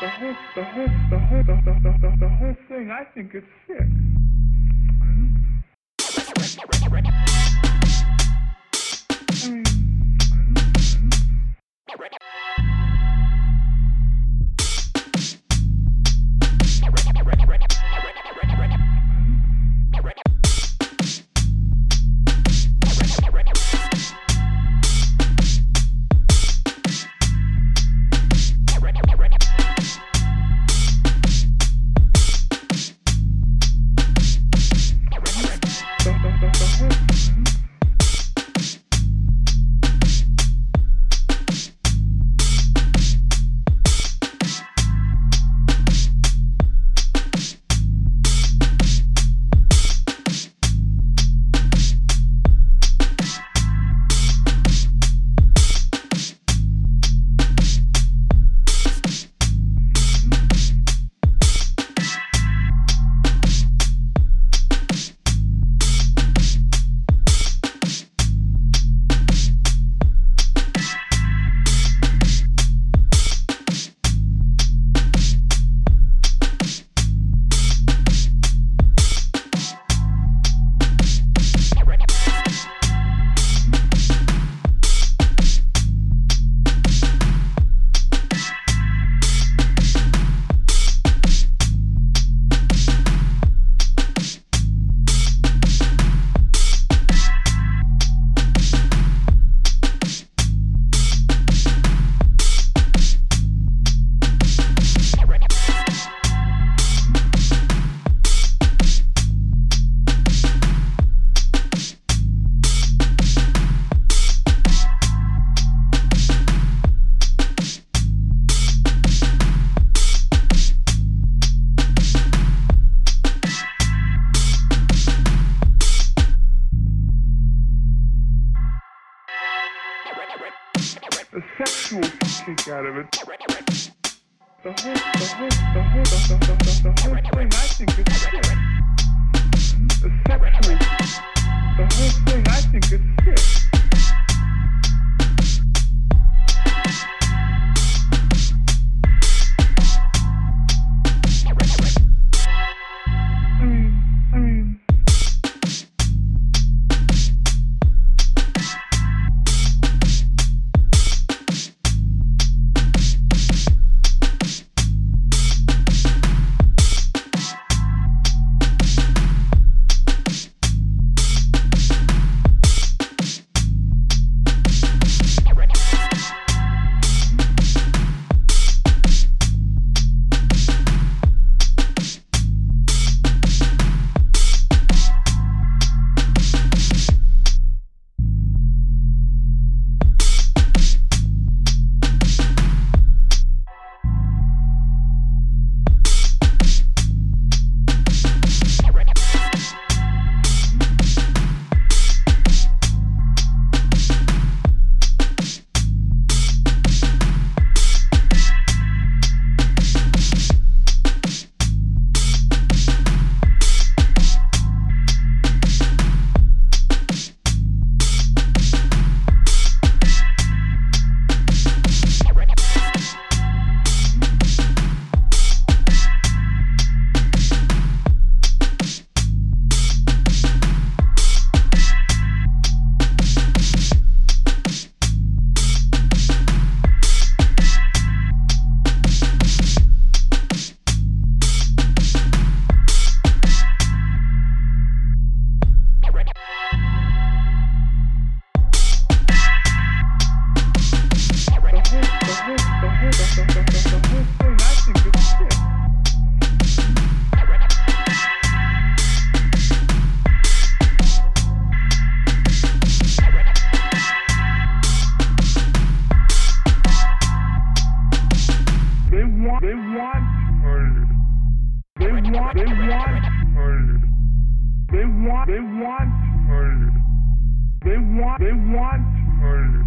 the whole, the whole, the whole, the, the, the, the, the whole thing, I think it's sick. I mean, the, kick out of it. Want, they want to murder.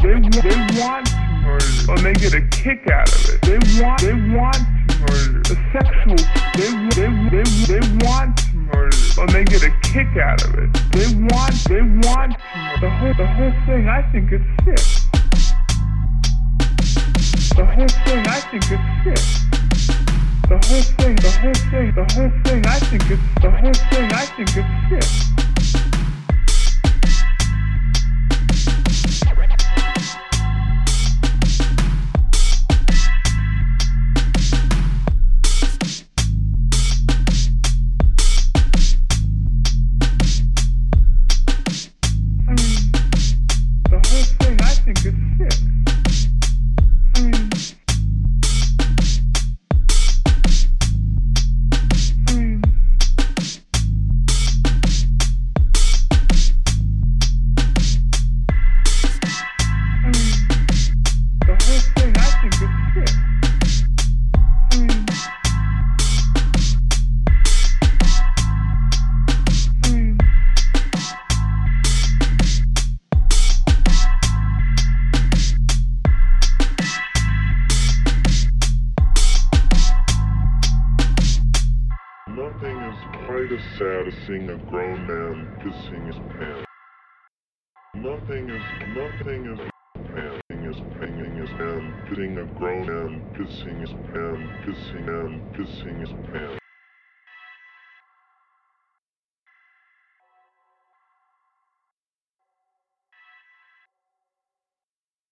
They, they want to murder, and they get a kick out of it. They want, they want to murder. The sexual they, they, they, they want to murder, and they get a kick out of it. They want, they want to murder. The whole, the whole thing, I think it's sick. The whole thing, I think it's sick. The whole thing, the whole thing, the whole thing, I think it's, the whole thing, is quite sad to seeing a grown man pissing his pants. Nothing is, nothing is, panting is, pinging his hand, hitting a grown man pissing his pants, pissing and pissing his pants.